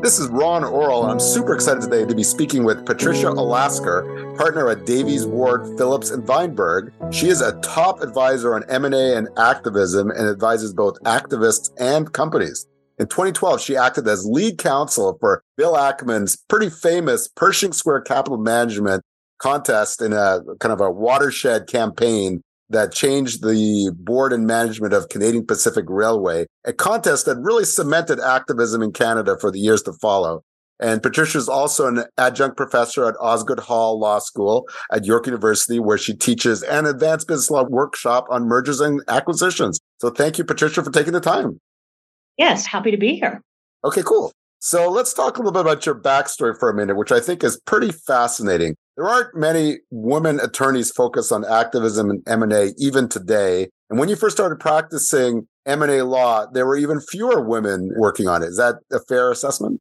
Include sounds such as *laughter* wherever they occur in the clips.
This is Ron Orol, and I'm super excited today to be speaking with Patricia Olasker, partner at Davies Ward Phillips and Vineberg. She is a top advisor on M&A and activism and advises both activists and companies. In 2012, she acted as lead counsel for Bill Ackman's pretty famous Pershing Square Capital Management contest in a kind of a watershed campaign that changed the board and management of Canadian Pacific Railway, a contest that really cemented activism in Canada for the years to follow. And Patricia is also an adjunct professor at Osgoode Hall Law School at York University, where she teaches an advanced business law workshop on mergers and acquisitions. So thank you, Patricia, for taking the time. Yes, happy to be here. Okay, cool. So let's talk a little bit about your backstory for a minute, which I think is pretty fascinating. There aren't many women attorneys focused on activism and M&A even today. And when you first started practicing M&A law, there were even fewer women working on it. Is that a fair assessment?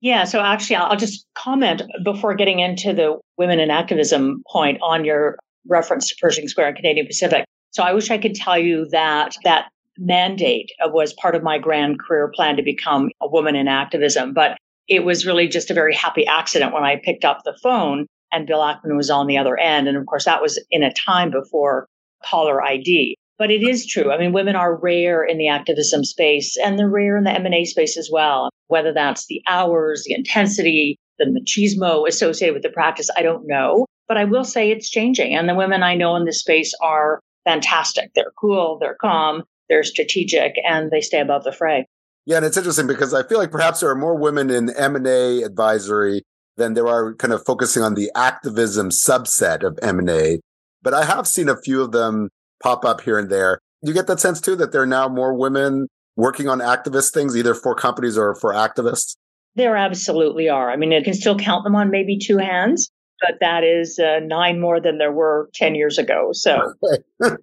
Yeah, so actually I'll just comment before getting into the women in activism point on your reference to Pershing Square and Canadian Pacific. So I wish I could tell you that that mandate was part of my grand career plan to become a woman in activism, but it was really just a very happy accident when I picked up the phone and Bill Ackman was on the other end. And of course, that was in a time before caller ID. But it is true. I mean, women are rare in the activism space and they're rare in the M&A space as well. Whether that's the hours, the intensity, the machismo associated with the practice, I don't know. But I will say it's changing. And the women I know in this space are fantastic. They're cool, they're calm, they're strategic, and they stay above the fray. Yeah, and it's interesting because I feel like perhaps there are more women in M&A advisory than there are kind of focusing on the activism subset of M&A. But I have seen a few of them pop up here and there. You get that sense too that there are now more women working on activist things, either for companies or for activists? There absolutely are. I mean, I can still count them on maybe two hands, but that is uh, nine more than there were 10 years ago. So, *laughs* All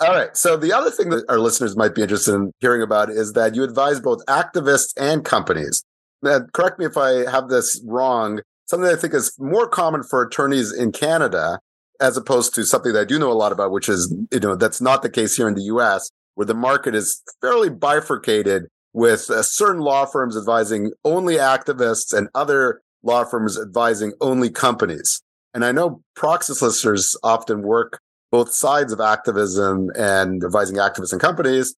right. So, the other thing that our listeners might be interested in hearing about is that you advise both activists and companies. Now, correct me if I have this wrong something I think is more common for attorneys in Canada, as opposed to something that I do know a lot about, which is, you know, that's not the case here in the US, where the market is fairly bifurcated with uh, certain law firms advising only activists and other law firms advising only companies. And I know proxy solicitors often work both sides of activism and advising activists and companies.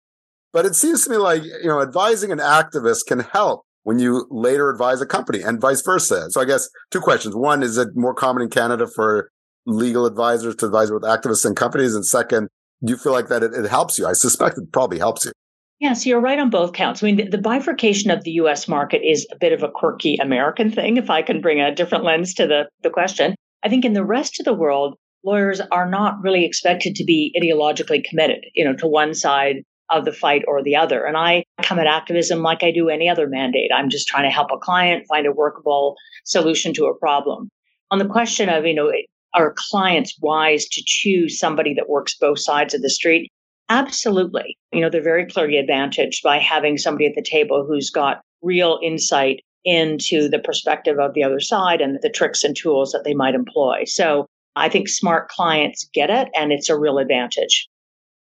But it seems to me like, you know, advising an activist can help when you later advise a company and vice versa. So I guess two questions. One, is it more common in Canada for legal advisors to advise with activists and companies? And second, do you feel like that it, it helps you? I suspect it probably helps you. Yes, you're right on both counts. I mean, the, the, bifurcation of the US market is a bit of a quirky American thing, if I can bring a different lens to the, the question. I think in the rest of the world, lawyers are not really expected to be ideologically committed, you know, to one side of the fight or the other. And I come at activism like I do any other mandate. I'm just trying to help a client find a workable solution to a problem. On the question of, you know, are clients wise to choose somebody that works both sides of the street? Absolutely. You know, they're very clearly advantaged by having somebody at the table who's got real insight into the perspective of the other side and the tricks and tools that they might employ. So I think smart clients get it and it's a real advantage.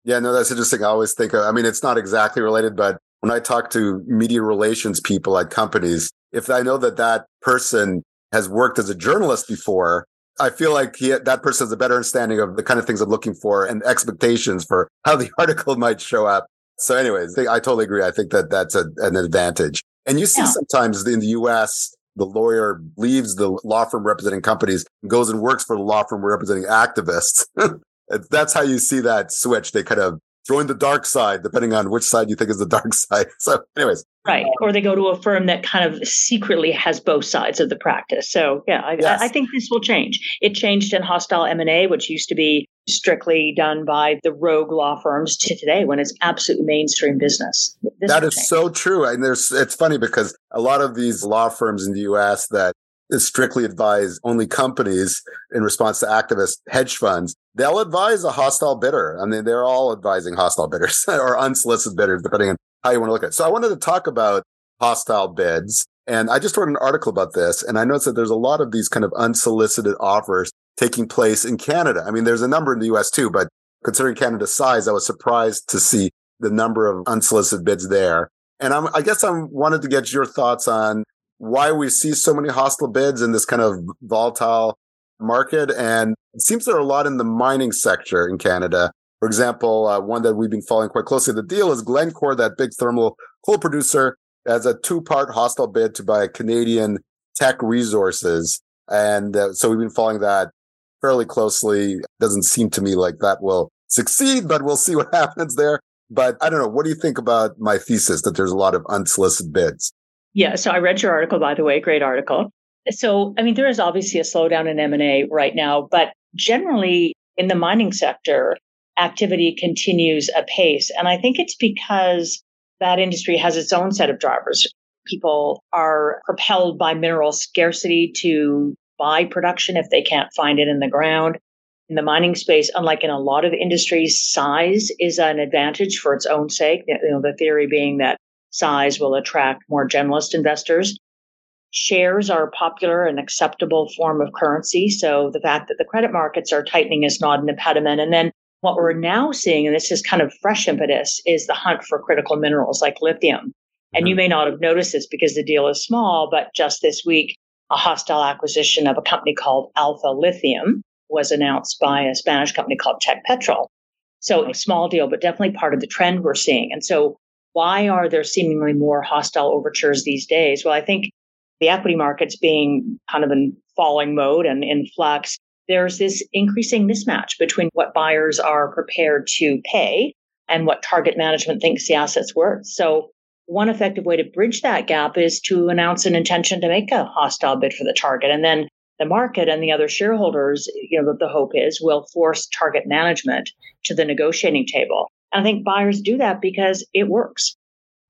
Yeah, no, that's interesting. I always think, of, I mean, it's not exactly related, but when I talk to media relations people at companies, if I know that that person has worked as a journalist before, I feel like he, that person has a better understanding of the kind of things I'm looking for and expectations for how the *laughs* article might show up. So, anyways, I totally agree. I think that that's a, an advantage. And you see yeah. sometimes in the US, the lawyer leaves the law firm representing companies and goes and works for the law firm representing activists. *laughs* that's how you see that switch. They kind of join the dark side, depending on which side you think is the *laughs* dark side. So, anyways. Right. Or they go to a firm that kind of secretly has both sides of the practice. So, yeah, I, yes. I think this will change. It changed in hostile M&A, which used to be strictly done by the rogue law firms to today when it's absolute mainstream business. This that is change. so true. And there's, it's funny because a lot of these law firms in the US that strictly advise only companies in response to activist hedge funds. They'll advise a hostile bidder. I mean, they're all advising hostile bidders *laughs* or unsolicited bidders, depending on how you want to look at it. So I wanted to talk about hostile bids. And I just wrote an article about this. And I noticed that there's a lot of these kind of unsolicited offers taking place in Canada. I mean, there's a number in the US too, but considering Canada's size, I was surprised to see the number of unsolicited bids there. And I'm, I guess I wanted to get your thoughts on why we see so many hostile bids in this kind of volatile market. And it seems there are a lot in the mining sector in Canada. For example, uh, one that we've been following quite closely, the deal is Glencore, that big thermal coal producer, as a two part hostile bid to buy Canadian Teck Resources. And uh, so we've been following that fairly closely. Doesn't seem to me like that will succeed, but we'll see what *laughs* happens there. But I don't know. What do you think about my thesis that there's a lot of unsolicited bids? Yeah. So I read your article, by the way, great article. So, I mean, there is obviously a slowdown in M&A right now, but generally in the mining sector, activity continues apace. And I think it's because that industry has its own set of drivers. People are propelled by mineral scarcity to buy production if they can't find it in the ground. In the mining space, unlike in a lot of industries, size is an advantage for its own sake. You know, the theory being that size will attract more generalist investors. Shares are a popular and acceptable form of currency. So the fact that the credit markets are tightening is not an impediment. And then what we're now seeing, and this is kind of fresh impetus, is the hunt for critical minerals like lithium. And you mm-hmm. may not have noticed this because the deal is small, but just this week, a hostile acquisition of a company called Alpha Lithium was announced by a Spanish company called Tecpetrol. So a small deal, but definitely part of the trend we're seeing. And so why are there seemingly more hostile overtures these days? Well, I think the equity markets being kind of in falling mode and in flux, there's this increasing mismatch between what buyers are prepared to pay and what target management thinks the asset's worth. So one effective way to bridge that gap is to announce an intention to make a hostile bid for the target. And then the market and the other shareholders, you know, the hope is will force target management to the negotiating table. And I think buyers do that because it works.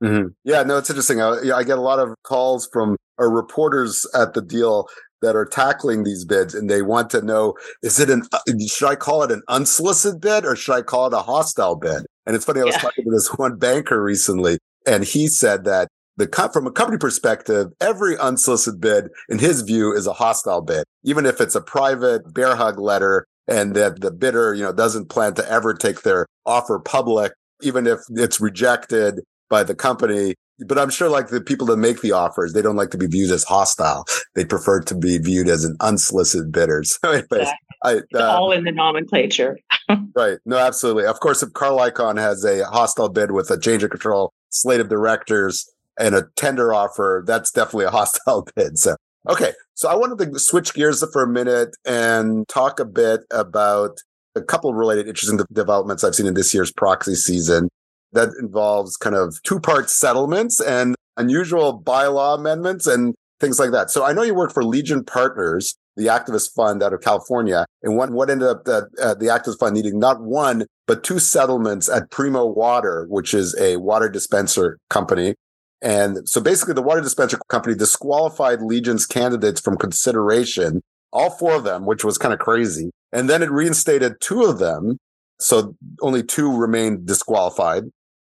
Mm-hmm. Yeah, no, it's interesting. I, I, get a lot of calls from our reporters at the deal that are tackling these bids, and they want to know: is it an should I call it an unsolicited bid or should I call it a hostile bid? And it's funny. I was yeah. talking to this one banker recently, and he said that the from a company perspective, every unsolicited bid, in his view, is a hostile bid, even if it's a private bear hug letter and that the bidder, you know, doesn't plan to ever take their offer public, even if it's rejected by the company. But I'm sure like the people that make the offers, they don't like to be viewed as hostile. They prefer to be viewed as an unsolicited bidder. *laughs* So anyways. I, uh, all in the nomenclature. *laughs* right. No, absolutely. Of course, if Carl Icahn has a hostile bid with a change of control slate of directors and a tender offer, that's definitely a *laughs* hostile bid. So, okay. So I wanted to switch gears for a minute and talk a bit about a couple related interesting developments I've seen in this year's proxy season that involves kind of two part settlements and unusual bylaw amendments and things like that. So I know you work for Legion Partners, the activist fund out of California, and what, what ended up that uh, the activist fund needing not one, but two settlements at Primo Water, which is a water dispenser company. And so basically the water dispenser company disqualified Legion's candidates from consideration, all four of them, which was kind of crazy. And then it reinstated two of them. So only two remained disqualified.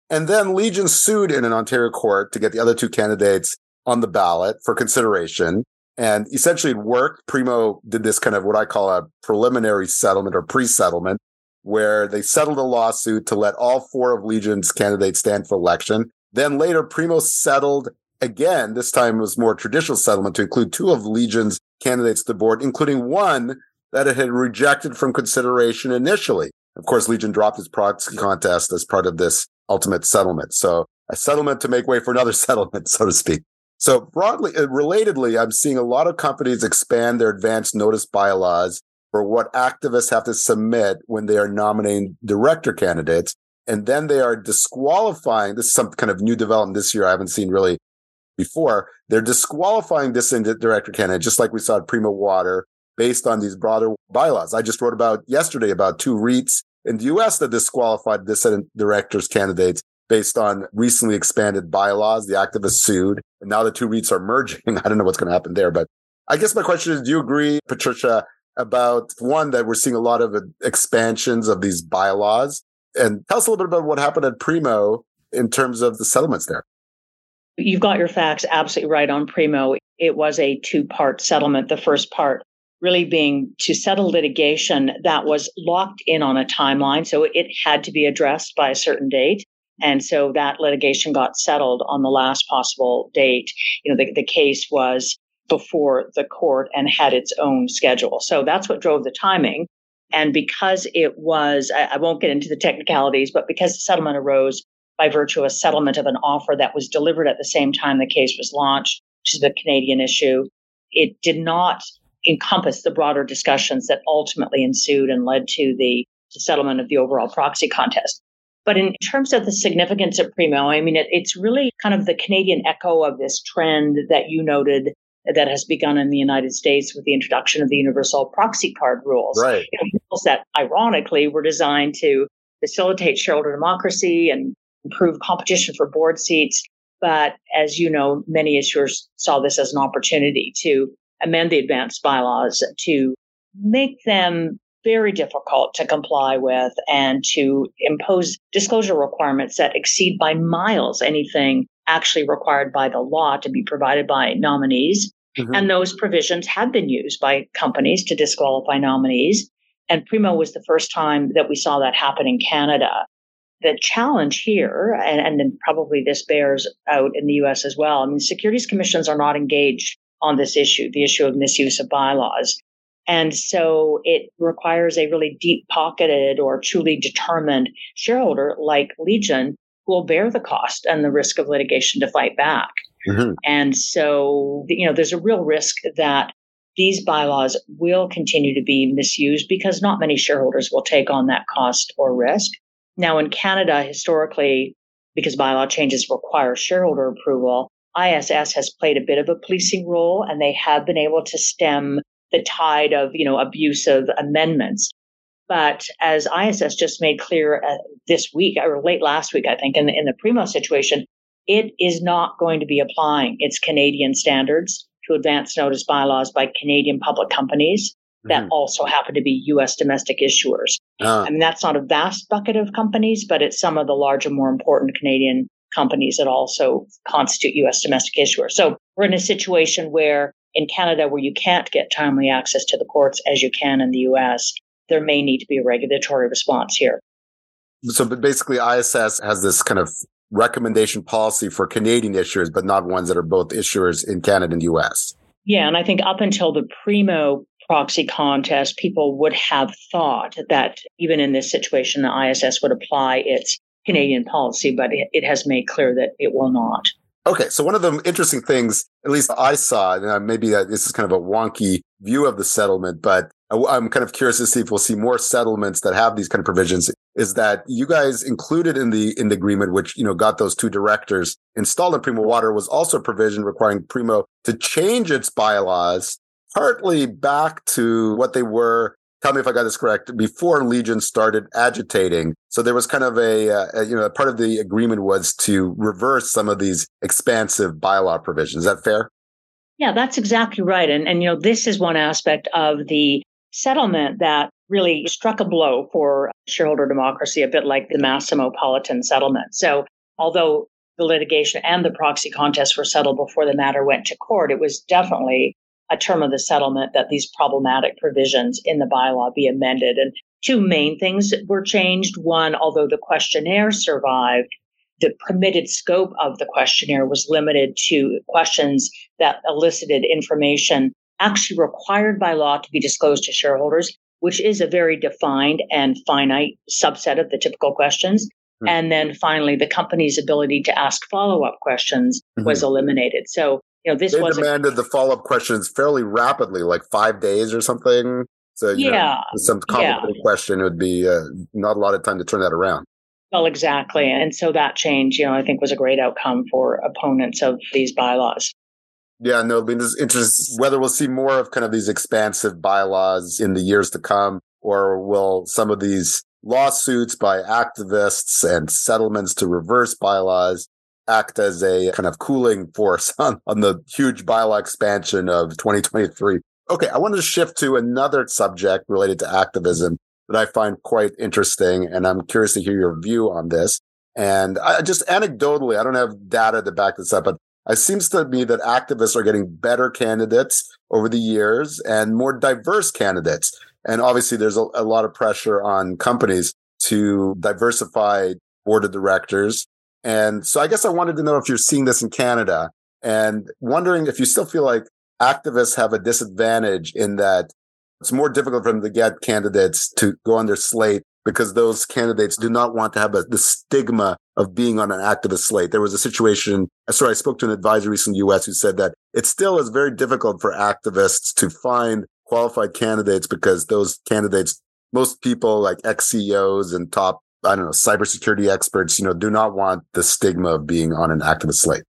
And then Legion sued in an Ontario court to get the other two candidates on the ballot for consideration. And essentially it worked. Primo did this kind of what I call a preliminary settlement or pre-settlement where they settled a lawsuit to let all four of Legion's candidates stand for election. Then later Primo settled again. This time was more traditional settlement to include two of Legion's candidates to the board, including one that it had rejected from consideration initially. Of course, Legion dropped its proxy contest as part of this ultimate settlement. So a settlement to make way for another *laughs* settlement, so to speak. So broadly, uh, relatedly, I'm seeing a lot of companies expand their advanced notice bylaws for what activists have to submit when they are nominating director candidates. And then they are disqualifying. This is some kind of new development this year I haven't seen really before. They're disqualifying this director candidate, just like we saw at Primo Water, based on these broader bylaws. I just wrote about yesterday about two REITs in the US that disqualified dissident directors candidates based on recently expanded bylaws. The activists sued, and now the two REITs are merging. *laughs* I don't know what's going to happen there, but I guess my question is: Do you agree, Patricia, about one that we're seeing a lot of expansions of these bylaws? And tell us a little bit about what happened at Primo in terms of the settlements there. You've got your facts absolutely right on Primo. It was a two part settlement. The first part really being to settle litigation that was locked in on a timeline. So it had to be addressed by a certain date. And so that litigation got settled on the last possible date. You know, the, the case was before the court and had its own schedule. So that's what drove the timing. And because it was, I, I won't get into the technicalities, but because the settlement arose by virtue of a settlement of an offer that was delivered at the same time the case was launched, which is the Canadian issue, it did not encompass the broader discussions that ultimately ensued and led to the, settlement of the overall proxy contest. But in terms of the significance of Primo, I mean, it, it's really kind of the Canadian echo of this trend that you noted that has begun in the United States with the introduction of the universal proxy card rules. Right. You know, rules that ironically were designed to facilitate shareholder democracy and improve competition for board seats. But as you know, many issuers saw this as an opportunity to amend the advanced bylaws to make them very difficult to comply with and to impose disclosure requirements that exceed by miles anything actually required by the law to be provided by nominees. Mm-hmm. And those provisions have been used by companies to disqualify nominees. And Primo was the first time that we saw that happen in Canada. The challenge here, and, and then probably this bears out in the US as well, I mean, securities commissions are not engaged on this issue, the issue of misuse of bylaws. And so it requires a really deep pocketed or truly determined shareholder like Legion will bear the cost and the risk of litigation to fight back. Mm-hmm. And so, you know, there's a real risk that these bylaws will continue to be misused because not many shareholders will take on that cost or risk. Now, in Canada, historically, because bylaw changes require shareholder approval, ISS has played a bit of a policing role and they have been able to stem the tide of, you know, abusive amendments. But as ISS just made clear uh, this week or late last week, I think, in the, in the Primo situation, it is not going to be applying its Canadian standards to advance notice bylaws by Canadian public companies that mm-hmm. also happen to be U.S. domestic issuers. Uh. I mean, that's not a vast bucket of companies, but it's some of the larger, more important Canadian companies that also constitute U.S. domestic issuers. So we're in a situation where in Canada where you can't get timely access to the courts as you can in the US, there may need to be a regulatory response here. So basically, ISS has this kind of recommendation policy for Canadian issuers, but not ones that are both issuers in Canada and the US. Yeah, and I think up until the Primo proxy contest, people would have thought that even in this situation, the ISS would apply its Canadian policy, but it, has made clear that it will not. Okay, so one of the interesting things, at least I saw, and uh, maybe this is kind of a wonky view of the settlement, but I'm kind of curious to see if we'll see more settlements that have these kind of provisions. Is that you guys included in the in the agreement, which you know got those two directors installed in Primo Water, was also a provision requiring Primo to change its bylaws partly back to what they were tell me if I got this correct, before Legion started agitating. So there was kind of a, uh, a, you know, part of the agreement was to reverse some of these expansive bylaw provisions. Is that fair? Yeah, that's exactly right. And, and, you know, this is one aspect of the settlement that really struck a blow for shareholder democracy, a bit like the Masimo Politan settlement. So although the litigation and the proxy contest were settled before the matter went to court, it was definitely a term of the settlement that these problematic provisions in the bylaw be amended. And two main things were changed. One, although the questionnaire survived, the permitted scope of the questionnaire was limited to questions that elicited information actually required by law to be disclosed to shareholders, which is a very defined and finite subset of the typical questions. Mm-hmm. And then finally, the company's ability to ask follow up questions mm-hmm. was eliminated. So you know, this they was demanded the follow up questions fairly rapidly, like five days or something. So yeah, know, some complicated yeah. question would be uh, not a lot of time to turn that around. Well, exactly, and so that change, you know, I think was a great outcome for opponents of these bylaws. Yeah, no, I mean, it's interesting whether we'll see more of kind of these expansive bylaws in the years to come, or will some of these lawsuits by activists and settlements to reverse bylaws act as a kind of cooling force *laughs* on, on the huge bylaw expansion of 2023. Okay, I wanted to shift to another subject related to activism that I find quite interesting, and I'm curious to hear your view on this. And I just anecdotally, I don't have data to back this up, but it seems to me that activists are getting better candidates over the years and more diverse candidates. And obviously, there's a, a lot of pressure on companies to diversify board of directors. And so I guess I wanted to know if you're seeing this in Canada and wondering if you still feel like activists have a disadvantage in that it's more difficult for them to get candidates to go on their slate because those candidates do not want to have a, the stigma of being on an activist slate. There was a situation, sorry, I spoke to an advisor recently in the US who said that it still is very difficult for activists to find qualified candidates because those candidates, most people like ex CEOs and top, I don't know, cybersecurity experts, you know, do not want the stigma of being on an activist slate.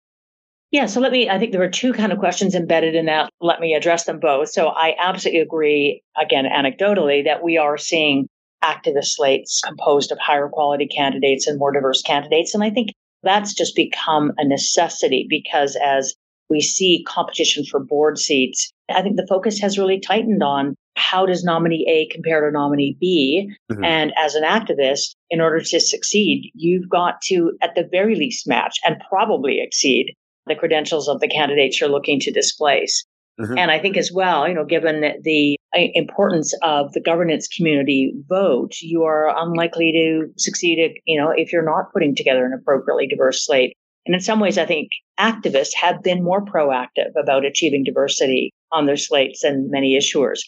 Yeah, so let me, I think there were two kind of questions embedded in that. Let me address them both. So I absolutely agree, again, anecdotally, that we are seeing activist slates composed of higher quality candidates and more diverse candidates. And I think that's just become a necessity because as we see competition for board seats, I think the focus has really tightened on how does nominee A compare to nominee B? Mm-hmm. And as an activist, in order to succeed, you've got to, at the very least, match and probably exceed the credentials of the candidates you're looking to displace. Mm-hmm. And I think as well, you know, given the uh, importance of the governance community vote, you are unlikely to succeed, you know, if you're not putting together an appropriately diverse slate. And in some ways, I think activists have been more proactive about achieving diversity on their slates than many issuers.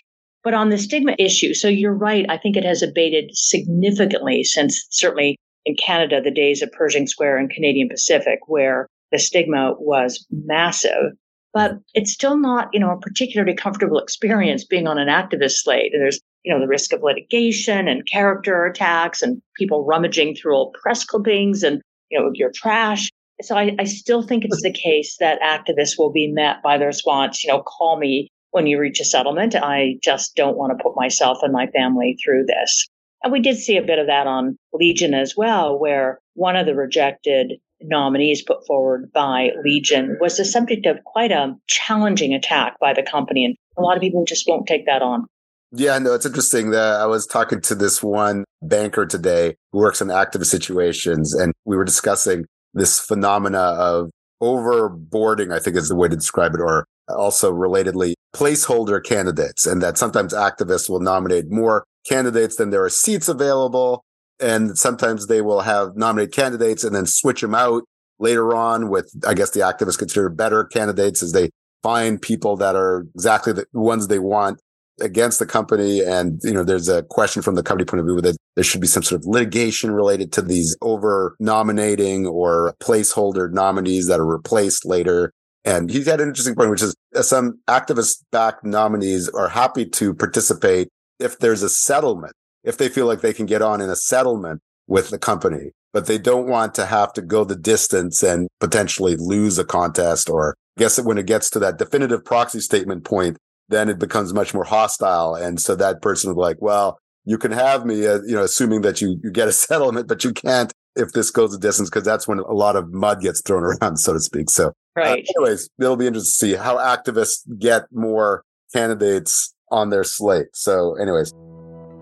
But on the stigma issue, so you're right. I think it has abated significantly since certainly in Canada, the days of Pershing Square and Canadian Pacific, where the stigma was massive. But it's still not, you know, a particularly comfortable experience being on an activist slate. There's, you know, the risk of litigation and character attacks and people rummaging through old press clippings and, you know, your trash. So I, I still think it's the case that activists will be met by the response, you know, call me when you reach a settlement. I just don't want to put myself and my family through this. And we did see a bit of that on Legion as well, where one of the rejected nominees put forward by Legion was the subject of quite a challenging attack by the company. And a lot of people just won't take that on. Yeah, no, it's interesting that I was talking to this one banker today who works in activist situations, and we were discussing this phenomena of overboarding, I think is the way to describe it, or also relatedly placeholder candidates, and that sometimes activists will nominate more candidates than there are seats available and sometimes they will have nominated candidates and then switch them out later on with, I guess the activists consider better candidates as they find people that are exactly the ones they want against the company. And, you know, there's a question from the company point of view that there should be some sort of litigation related to these over nominating or placeholder nominees that are replaced later. And he had an interesting point, which is uh, some activist backed nominees are happy to participate if there's a settlement if they feel like they can get on in a settlement with the company, but they don't want to have to go the distance and potentially lose a contest or I guess that when it gets to that definitive proxy statement point, then it becomes much more hostile. And so that person will be like, well, you can have me, uh, you know, assuming that you, you get a *laughs* settlement, but you can't if this goes the distance because that's when a lot of mud gets thrown *laughs* around, so to speak. So, uh, right. Uh, anyways, it'll be interesting to see how activists get more candidates on their slate. So, anyways.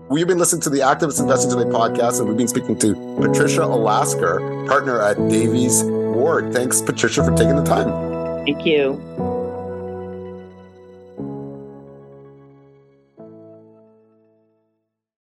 We've been listening to the Activist Investing Today podcast, and we've been speaking to Patricia Olasker, partner at Davies Ward. Thanks, Patricia, for taking the time. Thank you.